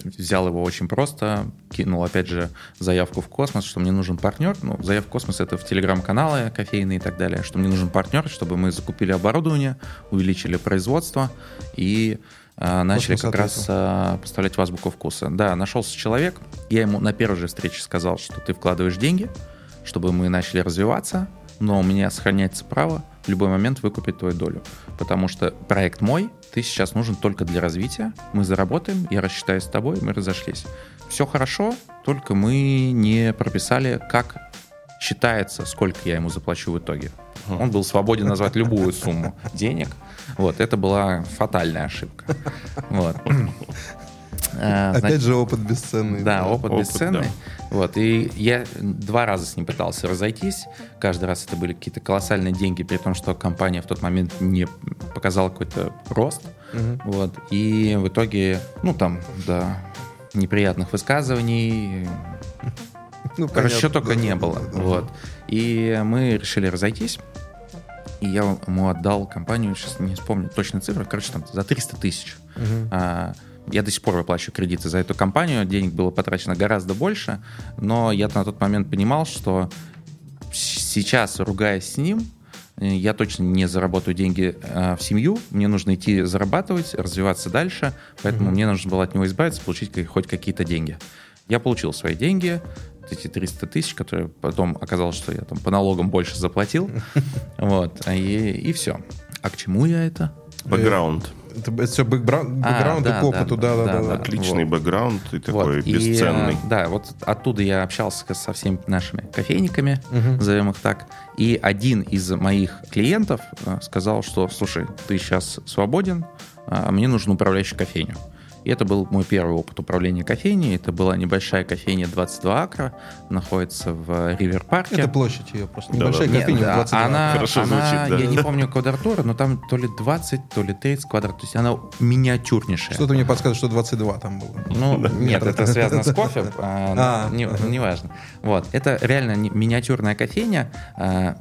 взял его очень просто, кинул, опять же, заявку в космос, что мне нужен партнер. Ну, заявка в космос — это в телеграм-каналы кофейные и так далее, что мне нужен партнер, чтобы мы закупили оборудование, увеличили производство и а, начали Космос как раз ответил. а, поставлять в азбуку вкуса. Да, нашелся человек, я ему на первой же встрече сказал, что ты вкладываешь деньги, чтобы мы начали развиваться, но у меня сохраняется право в любой момент выкупить твою долю. Потому что проект мой, ты сейчас нужен только для развития, мы заработаем, я рассчитаюсь с тобой, мы разошлись. Все хорошо, только мы не прописали, как считается, сколько я ему заплачу в итоге. Он был свободен назвать любую сумму денег. Вот, это была фатальная ошибка. Вот. А, значит, Опять же, опыт бесценный. да, опыт, Опыт, бесценный. да. Вот, и я два раза с ним пытался разойтись. Каждый раз это были какие-то колоссальные деньги, при том, что компания в тот момент не показала какой-то рост. Мгм. Вот, и в итоге, ну, там, да, неприятных высказываний, Ну, Короче, только да, не да, было. да, да. Вот. И мы решили разойтись. И я ему отдал компанию, сейчас не вспомню точно цифры, короче, там за 300 тысяч. Мгм. А, Я до сих пор выплачиваю кредиты за эту компанию, денег было потрачено гораздо больше, но я на тот момент понимал, что сейчас, ругаясь с ним, э, я точно не заработаю деньги э, в семью, мне нужно идти зарабатывать, развиваться дальше, поэтому мне нужно было от него избавиться, получить хоть какие-то деньги. Я получил свои деньги, эти 300 тысяч, которые потом оказалось, что я там по налогам больше заплатил, вот, и, и все. А к чему я это? Бэкграунд. Это, это все бэкграунд, бэкграунд А, да, и к опыту, да, да, да, да, да. да. Отличный Вот. бэкграунд и такой Вот, и, бесценный. э, да, вот оттуда я общался со всеми нашими кофейниками, Мгм. назовем их так. И один из моих клиентов э, сказал, что, слушай, ты сейчас свободен, а мне нужен управляющий кофейню. И это был мой первый опыт управления кофейней. Это была небольшая кофейня 22 акра, находится в Ривер-парке. Это площадь ее просто. Да, Небольшая да. Кофейня, да, 22. она, Хорошо она- звучит, да. Я не помню квадратура, но там то ли 20, то ли 30 квадратов. То есть она миниатюрнейшая. Что-то мне подсказывает, что 22 там было. Ну, нет, это связано с кофе, А, а, не- неважно. Вот, это реально миниатюрная кофейня, а,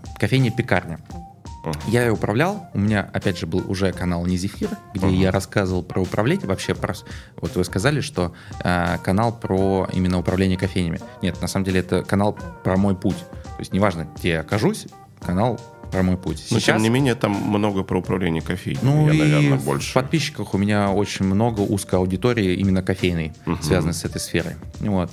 Я ее управлял, у меня, опять же, был уже канал «Не зефир», где я рассказывал про управление, вообще про... Вот вы сказали, что а, канал про именно управление кофейнями. Нет, на самом деле это канал про мой путь. То есть неважно, где я окажусь, канал про мой путь. Но тем не менее, там много про управление кофейней. Ну я, и наверное, в больше. подписчиках у меня очень много узкой аудитории именно кофейной, Мгм. связанной с этой сферой. Вот.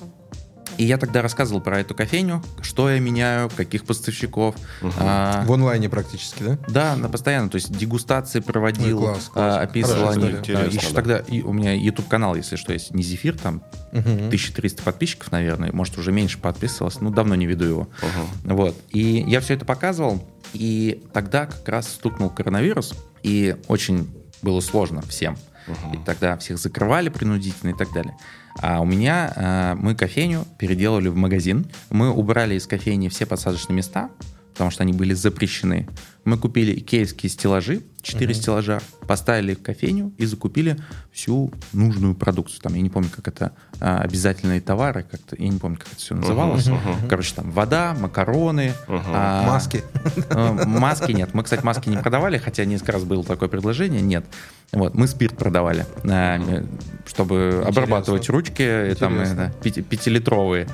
И я тогда рассказывал про эту кофейню, что я меняю, каких поставщиков. Угу. А, в онлайне практически, да? Да, на постоянно. То есть дегустации проводил, Ой, класс, класс. А, описывал они. Еще да. тогда и у меня YouTube канал, если что, есть не Зефир, там угу. 1300 подписчиков, наверное, может уже меньше подписывалось, ну давно не веду его. Угу. Вот. И я все это показывал, и тогда как раз стукнул коронавирус, и очень было сложно всем. Угу. И тогда всех закрывали принудительно и так далее. А у меня э, мы кофейню переделали в магазин. Мы убрали из кофейни все посадочные места, потому что они были запрещены. Мы купили икеевские стеллажи, 4 uh-huh. стеллажа, поставили в кофейню и закупили всю нужную продукцию. Там, я не помню, как это, а, обязательные товары, как-то, я не помню, как это все называлось. Uh-huh. Uh-huh. Короче, там вода, макароны. Uh-huh. А, маски. А, маски нет. Мы, кстати, маски не продавали, хотя несколько раз было такое предложение. Нет. Вот, мы спирт продавали, uh-huh. чтобы Интересно. обрабатывать ручки. Интересно. Там, пяти, пятилитровые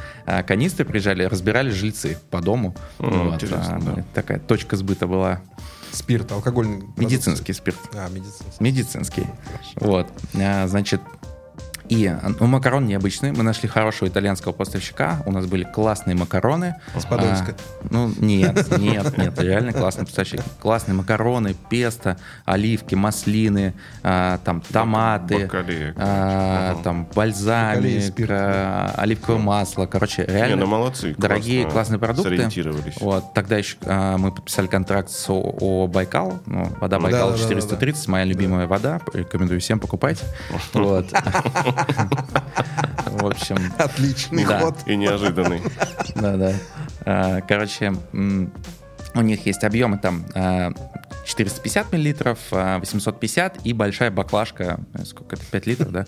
канистры приезжали, разбирали жильцы по дому. Uh-huh. Вот, а, да. Такая точка сбыта была Спирт, алкогольный. Медицинский продукт. спирт. А, медицинский. Медицинский. Хорошо. Вот. А, значит, и ну, макарон необычный. Мы нашли хорошего итальянского поставщика. У нас были классные макароны. С Подольска. А, ну, нет, нет, нет. Реально классный поставщик. Классные макароны, песто, оливки, маслины, а, там томаты, Бакалея, а, там бальзамик, а, оливковое масло. Короче, реально Не, ну, молодцы, дорогие, классные продукты. Сориентировались. Вот. Тогда еще а, мы подписали контракт с ООО «Байкал». Ну, вода «Байкал» да, 430, да, да, да. моя любимая вода. Рекомендую всем покупать. Вот. В общем... Отличный ход. И неожиданный. Да-да. А, короче, у них есть объемы там а, 450 миллилитров, 850 а, и большая баклажка, э, сколько это, 5 литров, да?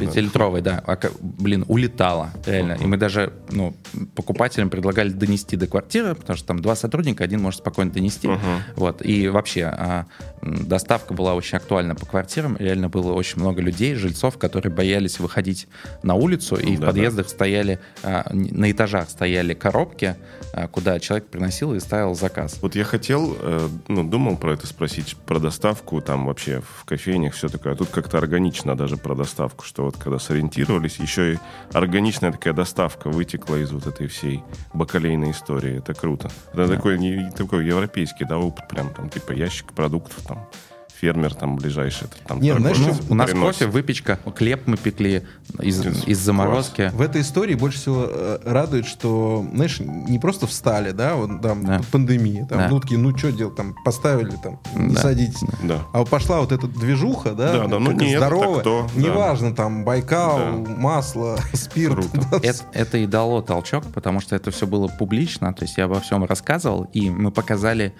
Пятилитровая, да. А блин, улетала, реально. И мы даже, ну, покупателям предлагали донести до квартиры, потому что там два сотрудника, один может спокойно донести. Вот. И вообще а, доставка была очень актуальна по квартирам. Реально было очень много людей, жильцов, которые боялись выходить на улицу, и в подъездах стояли, на этажах стояли коробки, куда человек приносил и ставил заказ. Вот я хотел э, ну, думал про это спросить, про доставку, там вообще в кофейнях все такое. А тут как-то органично даже про доставку, что вот когда сориентировались, еще и органичная такая доставка вытекла из вот этой всей бакалейной истории. Это круто. Это да. такой, не, такой европейский, да, опыт прям там, типа ящик продуктов там фермер там ближайший. Там Нет, знаешь, ну, у нас кофе, выпечка, хлеб мы пекли из, из заморозки. В этой истории больше всего э, радует, что, знаешь, не просто встали, да, вот там да. пандемия, там, да. ну такие, ну что делать, там, поставили, там, не да. садитесь. Да. А пошла вот эта движуха, да, да, да ну, нет, здоровая, кто? неважно, да. там, Байкал, да. масло, спирт. Это, это и дало толчок, потому что это все было публично, то есть я обо всем рассказывал, и мы показали,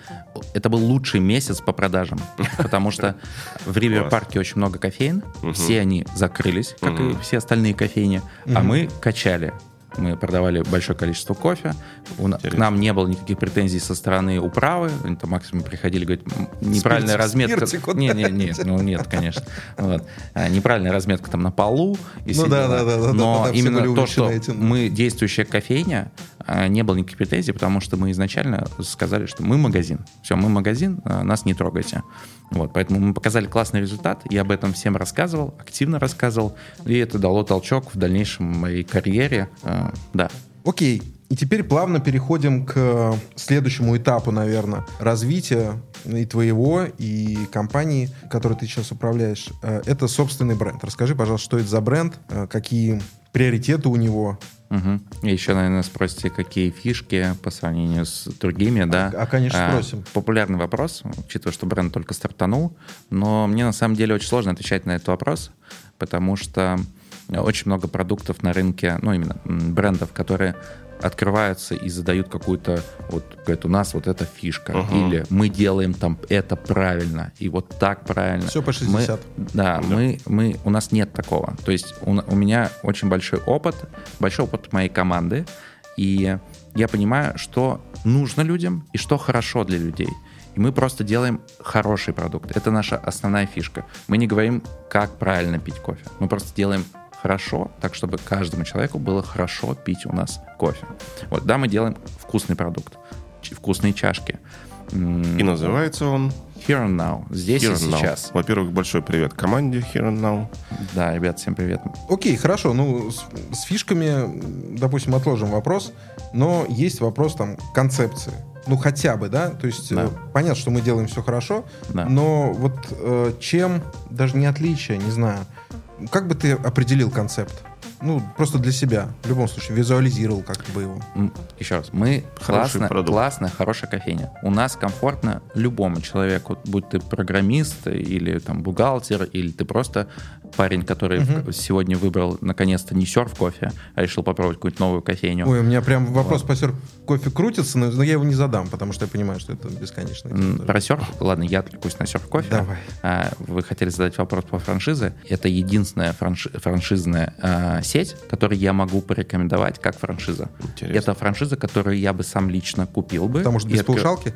это был лучший месяц по продажам, потому потому что в Ривер-парке очень много кофеин, угу. все они закрылись, как угу. и все остальные кофейни, угу. а мы качали мы продавали большое количество кофе. У, к нам не было никаких претензий со стороны управы. Они там максимум приходили, говорить, неправильная Спиртик, разметка. Спиртику, не, не, не, ну нет, конечно. Вот. А, неправильная разметка там на полу. И ну да, да, да, Но да, именно то, что этим. мы действующая кофейня, а, не было никаких претензий, потому что мы изначально сказали, что мы магазин. Все, мы магазин, а, нас не трогайте. Вот, поэтому мы показали классный результат, я об этом всем рассказывал, активно рассказывал, и это дало толчок в дальнейшем моей карьере, э, да. Окей, и теперь плавно переходим к следующему этапу, наверное, развития и твоего, и компании, которой ты сейчас управляешь. Э, это собственный бренд. Расскажи, пожалуйста, что это за бренд, э, какие приоритеты у него, Угу. И еще, наверное, спросите, какие фишки по сравнению с другими, да? А, а конечно, а, спросим. Популярный вопрос, учитывая, что бренд только стартанул, но мне на самом деле очень сложно отвечать на этот вопрос, потому что очень много продуктов на рынке, ну, именно брендов, которые открываются и задают какую-то, вот, говорят, у нас вот эта фишка, uh-huh. или мы делаем там это правильно, и вот так правильно. Все по 60. Мы, да, да, Мы, мы, у нас нет такого. То есть у, у меня очень большой опыт, большой опыт моей команды, и я понимаю, что нужно людям и что хорошо для людей. И мы просто делаем хороший продукт. Это наша основная фишка. Мы не говорим, как правильно пить кофе. Мы просто делаем хорошо, так чтобы каждому человеку было хорошо пить у нас кофе. Вот, да, мы делаем вкусный продукт, вкусные чашки. И называется он Here and Now. Здесь Here и and Now. сейчас. Во-первых, большой привет команде Here and Now. Да, ребят, всем привет. Окей, хорошо. Ну, с, с фишками, допустим, отложим вопрос. Но есть вопрос там концепции. Ну, хотя бы, да? То есть, Да. э, понятно, что мы делаем все хорошо, Да. но вот э, чем, даже не отличие, не знаю, как бы ты определил концепт? Ну, просто для себя, в любом случае, визуализировал как бы его. Еще раз, мы классно, продукт. классная, хорошая кофейня. У нас комфортно любому человеку, будь ты программист или там бухгалтер, или ты просто парень, который в- сегодня выбрал наконец-то не серф кофе, а решил попробовать какую-то новую кофейню. Ой, у меня прям вопрос по серф кофе крутится, но, но я его не задам, потому что я понимаю, что это бесконечно. Про серф? Ладно, я отвлекусь на серф кофе. Давай. А, Вы хотели задать вопрос по франшизе. Это единственная франши- франшизная а, сеть, которую я могу порекомендовать как франшиза. Интересно. Это франшиза, которую я бы сам лично купил бы. Потому что без открыл- паушалки?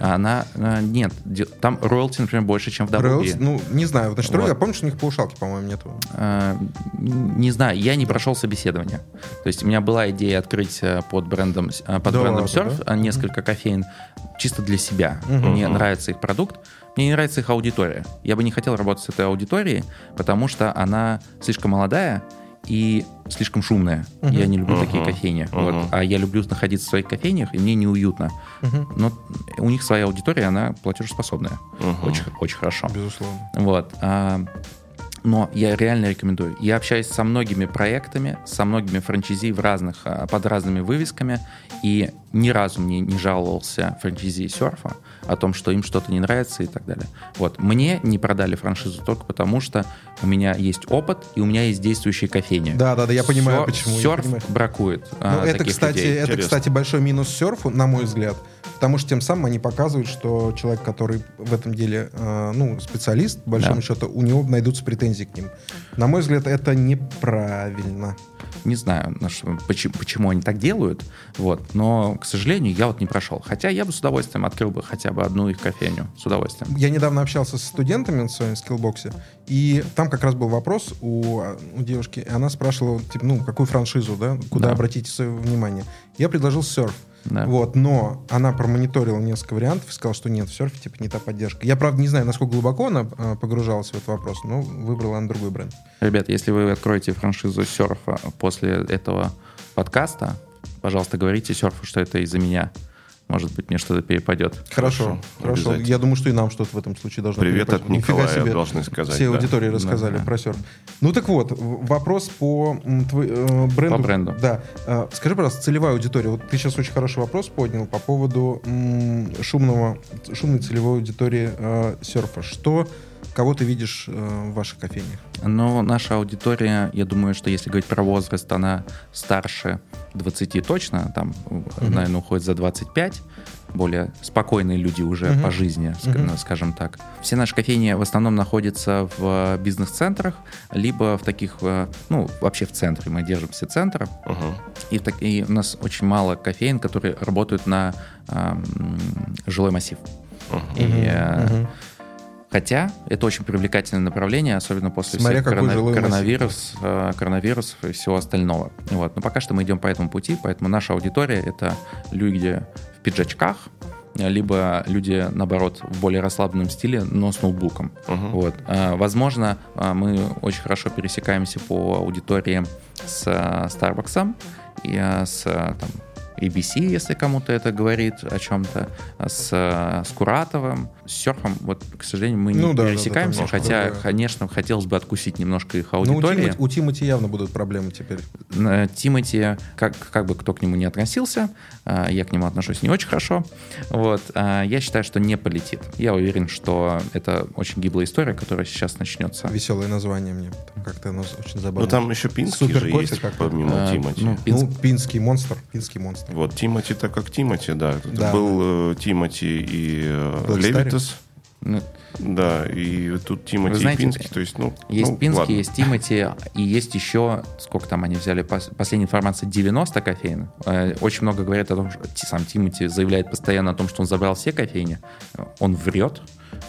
Она а, нет, там роялти, например, больше, чем в? WB. Ну, не знаю. Значит, Вот. Я помню, что у них паушалки, по-моему, нету. А, не знаю, я не прошел собеседование. То есть у меня была идея открыть э, под брендом, э, под Да брендом ладно, Surf да? а, несколько кофеин чисто для себя. Мгм. Мне нравится их продукт, мне не нравится их аудитория. Я бы не хотел работать с этой аудиторией, потому что она слишком молодая и слишком шумная. Я не люблю такие Мгм. кофейни. Мгм. Вот. А я люблю находиться в своих кофейнях, и мне неуютно. Но у них своя аудитория, она платежеспособная. Мгм. Очень, очень хорошо. Безусловно. Вот. а, но я реально рекомендую. Я общаюсь со многими проектами, со многими франчайзи в разных, а, под разными вывесками, и ни разу мне не жаловался франчайзи серфа о том, что им что-то не нравится и так далее. Вот. Мне не продали франшизу только потому, что у меня есть опыт и у меня есть действующие кофейни. Да, да, да, я понимаю, Сер- почему. Серф понимаю. бракует Ну, а, это, таких кстати, людей. это, Интересно. кстати, большой минус серфу, на мой взгляд. Потому что тем самым они показывают, что человек, который в этом деле, э, ну, специалист, по большому Да. счету, у него найдутся претензии к ним. На мой взгляд, это неправильно. Не знаю, почему, почему они так делают, вот, но, к сожалению, я вот не прошел. Хотя я бы с удовольствием открыл бы хотя бы одну их кофейню. С удовольствием. Я недавно общался со студентами на своем скиллбоксе, и там как раз был вопрос у, у девушки, и она спрашивала, типа, ну, какую франшизу, да, куда Да. обратите свое внимание. Я предложил серф. Да. Вот, но она промониторила несколько вариантов и сказала, что нет, в серфе типа не та поддержка. Я, правда, не знаю, насколько глубоко она э, погружалась в этот вопрос, но выбрала она другой бренд. Ребят, если вы откроете франшизу серфа после этого подкаста, пожалуйста, говорите серфу, что это из-за меня. Может быть, мне что-то перепадет. Хорошо, Хорошо. Я думаю, что и нам что-то в этом случае должно Привет перепасть. от Николая себе. должны сказать. Все да. аудитории рассказали Да. про серф. Ну так вот, вопрос по твой- э, бренду. По бренду. Да. Э, Скажи, пожалуйста, целевая аудитория. Вот ты сейчас очень хороший вопрос поднял по поводу м, шумного, шумной целевой аудитории э, серфа. Что, кого ты видишь э, в ваших кофейнях? Но наша аудитория, я думаю, что если говорить про возраст, она старше 20 точно, там, наверное, уходит за 25. Более спокойные люди уже Мгм. по жизни, Мгм. скажем так. Все наши кофейни в основном находятся в бизнес-центрах, либо в таких, э, ну, вообще в центре. Мы держимся центра. Мгм. И, так, и у нас очень мало кофеин, которые работают на м, жилой массив. И, э, Мгм. Хотя это очень привлекательное направление, особенно после Смотря всех жилой коронавирус, э, коронавирусов и всего остального. Вот. Но пока что мы идем по этому пути, поэтому наша аудитория — это люди в пиджачках, э, либо люди, наоборот, в более расслабленном стиле, но с ноутбуком. Мгм. Вот. А, Возможно, а, мы очень хорошо пересекаемся по аудитории с а, Starbucks и с там, ABC, если кому-то это говорит о чем-то, с, с Куратовым, с серфом. Вот, к сожалению, мы Ну не да, да, да, пересекаемся, там хотя, другое. конечно, хотелось бы откусить немножко их Ну, у, аудитории. Тимати, у Тимати явно будут проблемы теперь. Э, Тимати, как, как бы кто к нему не относился, э, я к нему отношусь не очень хорошо, вот, э, я считаю, что не полетит. Я уверен, что это очень гиблая история, которая сейчас начнется. Веселое название мне. Как-то оно очень забавно. Ну там еще Пинский Супер же кофе есть, какой. помимо Э, Тимати. ну, Ну, пинский монстр. Пинский монстр. Вот, Тимати-то как Тимати, да. Это Да. был э, Тимати и э, Black Левитас. Ну, Да, и тут Тимати Вы знаете, и Пинский, то есть, ну, Есть ну, Пинский, ладно. есть Тимати, и есть еще, сколько там они взяли, пос- последняя информация, 90 кофеин. Э, Очень много говорят о том, что сам Тимати заявляет постоянно о том, что он забрал все кофейни. Он врет.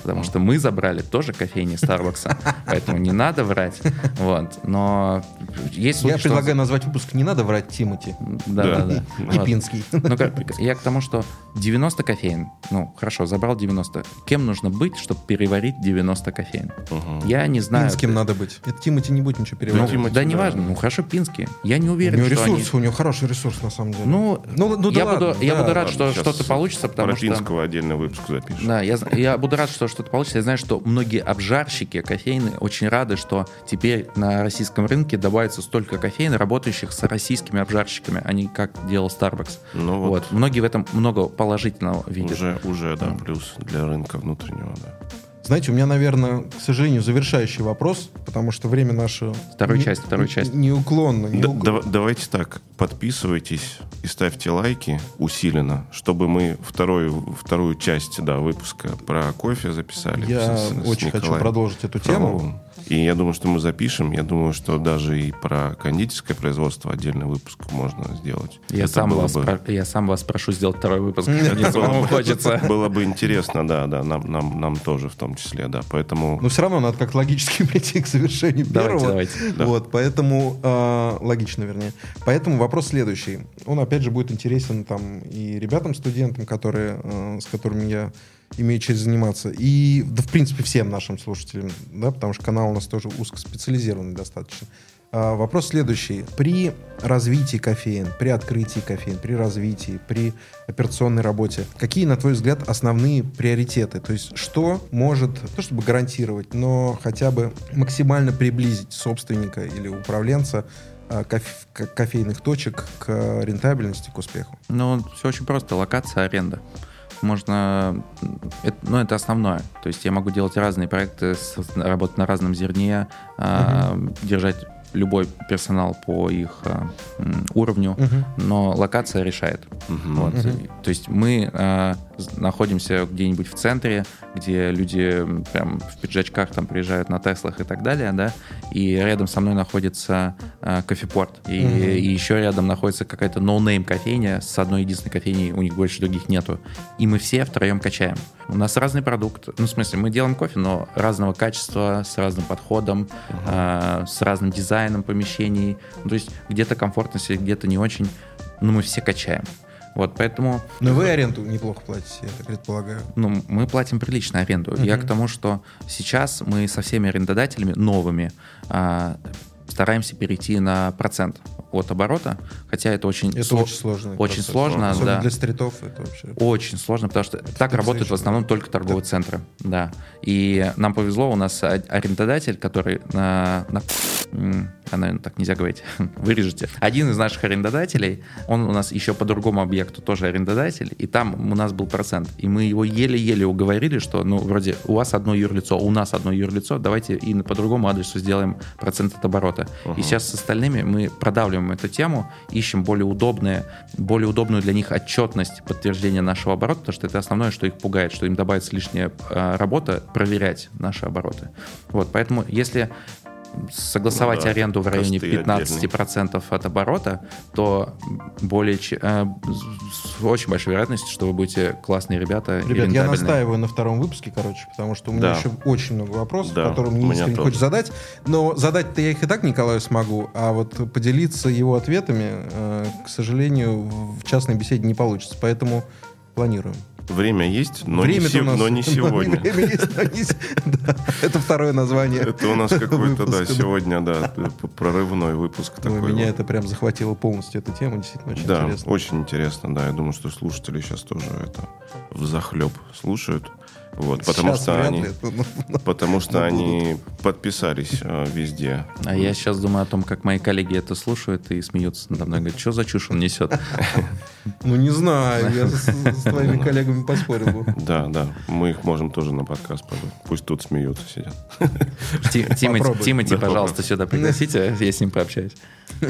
Потому что мы забрали тоже кофейни Старбакса, поэтому не надо врать. Вот. Но есть Я предлагаю назвать выпуск «Не надо врать Тимати». Да, да, да. И Пинский. Ну, я к тому, что 90 кофеин, ну, хорошо, забрал 90. Кем нужно быть, чтобы переварить 90 кофеин? Я не знаю. Пинским надо быть. Это Тимати не будет ничего переваривать. Да, неважно. Ну, хорошо, Пинский. Я не уверен, У него что ресурс, у него хороший ресурс, на самом деле. Ну, ну, ну да я буду, рад, что что-то получится, потому Про что... Пинского отдельный выпуск запишем. Да, я буду рад, что что-то получится. Я знаю, что многие обжарщики кофейны очень рады, что теперь на российском рынке добавится столько кофеин, работающих с российскими обжарщиками, а не как делал Starbucks. Ну вот. Вот. Многие в этом много положительного видят. Уже, уже, да, плюс для рынка внутреннего, да. Знаете, у меня, наверное, к сожалению, завершающий вопрос, потому что время наше... Вторую не- часть, вторую часть. Неуклонно. Да- неуклонно. дава- давайте так, подписывайтесь и ставьте лайки усиленно, чтобы мы вторую, вторую часть да, выпуска про кофе записали. Я с- с очень хочу Николаем продолжить эту тему. И я думаю, что мы запишем. Я думаю, что даже и про кондитерское производство отдельный выпуск можно сделать. Я Это сам, вас бы- про- я сам вас прошу сделать второй выпуск. Мне самому хочется. Было бы интересно, да, да, нам, нам, нам тоже в том числе, да. Поэтому Но все равно надо как логически прийти к завершению Давайте, первого. давайте. Да. Вот, поэтому э, логично, вернее. Поэтому вопрос следующий. Он опять же будет интересен там и ребятам студентам, которые э, с которыми я имею честь заниматься, и да в принципе всем нашим слушателям, да, потому что канал у нас тоже узкоспециализированный достаточно. А, Вопрос следующий. При развитии кофеин, при открытии кофеин, при развитии, при операционной работе, какие, на твой взгляд, основные приоритеты? То есть что может, то чтобы гарантировать, но хотя бы максимально приблизить собственника или управленца а, кофейных точек к рентабельности, к успеху? Ну, все очень просто. Локация, аренда. Можно... это- ну, это основное. То есть я могу делать разные проекты, с- работать на разном зерне, а, держать любой персонал по их а, уровню, но локация решает. Мгм. Вот. То есть мы а, находимся где-нибудь в центре, где люди прям в пиджачках там приезжают на Теслах и так далее, да, и рядом со мной находится а, кофепорт, и, Мгм. и еще рядом находится какая-то no-name кофейня с одной единственной кофейней, у них больше других нету, и мы все втроем качаем. У нас разный продукт, ну, в смысле, мы делаем кофе, но разного качества, с разным подходом, а, с разным дизайном помещений, Ну, то есть где-то комфортно сидеть, где-то не очень, но мы все качаем. Вот, поэтому Но вы аренду неплохо платите, я так предполагаю. ну, мы платим приличную аренду. Я к тому, что сейчас мы со всеми арендодателями новыми а, стараемся перейти на процент от оборота, хотя это очень, Это сло- очень сложно. очень сложно, Особенно да. для стритов это вообще... Очень сложно, потому что так специфично. работают в основном только торговые центры. Да. И нам повезло, у нас а- арендодатель, который на... на а, наверное, так нельзя говорить, вырежете. Один из наших арендодателей, он у нас еще по другому объекту тоже арендодатель, и там у нас был процент. И мы его еле-еле уговорили, что, ну, вроде, у вас одно юрлицо, у нас одно юрлицо, давайте и по другому адресу сделаем процент от оборота. И сейчас с остальными мы продавливаем эту тему, ищем более удобные, более удобную для них отчетность подтверждения нашего оборота, потому что это основное, что их пугает, что им добавится лишняя э, работа проверять наши обороты. Вот, поэтому если согласовать Ну да, аренду в районе косты 15% от оборота, то более э, с очень большой вероятностью, что вы будете классные ребята и Ребят, я настаиваю на втором выпуске, короче, потому что у меня Да. еще очень много вопросов, Да, которые мне искренне хочется задать. Но задать-то я их и так Николаю смогу, а вот поделиться его ответами, э, к сожалению, в частной беседе не получится. Поэтому планируем. Время есть, но, Время-то не, се- нас- но не сегодня. Время есть, но не с- да, Это второе название. Это у нас какой-то, да, сегодня, да, прорывной выпуск Ой, такой. Меня это прям захватило полностью, эта тема, действительно очень Да, интересно. очень интересно, да. Я думаю, что слушатели сейчас тоже это в захлеб слушают. Вот, потому Сейчас что они, ли, потому что но они подписались э, везде. А я сейчас думаю о том, как мои коллеги это слушают и смеются надо мной. Говорят, что за чушь он несет? Ну, не знаю, я с, твоими коллегами поспорил бы. Да, да, мы их можем тоже на подкаст позвать. Пусть тут смеются, сидят. Ти- Тимати, пожалуйста, сюда пригласите, я с ним пообщаюсь.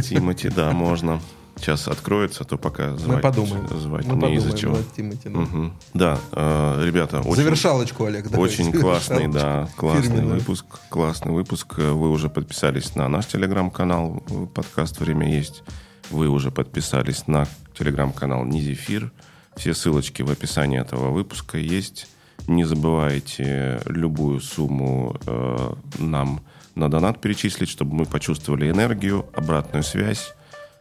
Тимати, да, можно. Сейчас откроется, то пока Мы звать, подумаем. звать Мы не из-за чего. Влад Тимати, да. Мгм. Да, э, ребята, очень, Завершалочку, Олег. давай, очень классный, да, классный Фирменную. выпуск, классный выпуск. Вы уже подписались на наш телеграм-канал, подкаст «Время есть». Вы уже подписались на телеграм-канал Низефир. Все ссылочки в описании этого выпуска есть. Не забывайте любую сумму э, нам на донат перечислить, чтобы мы почувствовали энергию, обратную связь,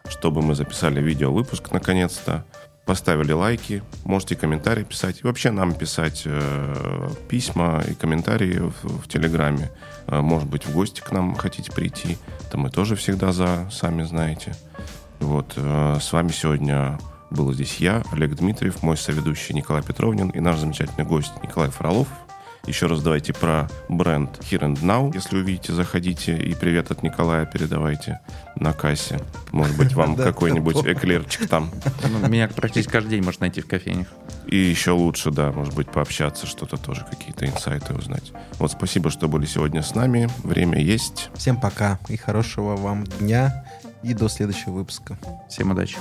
чтобы мы записали видео-выпуск наконец-то, поставили лайки, можете комментарии писать. И вообще нам писать э, письма и комментарии в, в Телеграме. Э, может быть, в гости к нам хотите прийти. то мы тоже всегда за, сами знаете. Вот, э, с вами сегодня был здесь я, Олег Дмитриев, мой соведущий Николай Петровнин и наш замечательный гость Николай Фролов. Еще раз давайте про бренд Here and Now. Если увидите, заходите и привет от Николая передавайте на кассе. Может быть, вам какой-нибудь эклерчик там. Ну, меня практически каждый день можно найти в кофейнях. И еще лучше, да, может быть, пообщаться, что-то тоже, какие-то инсайты узнать. Вот спасибо, что были сегодня с нами. Время есть. Всем пока и хорошего вам дня. И до следующего выпуска. Всем удачи.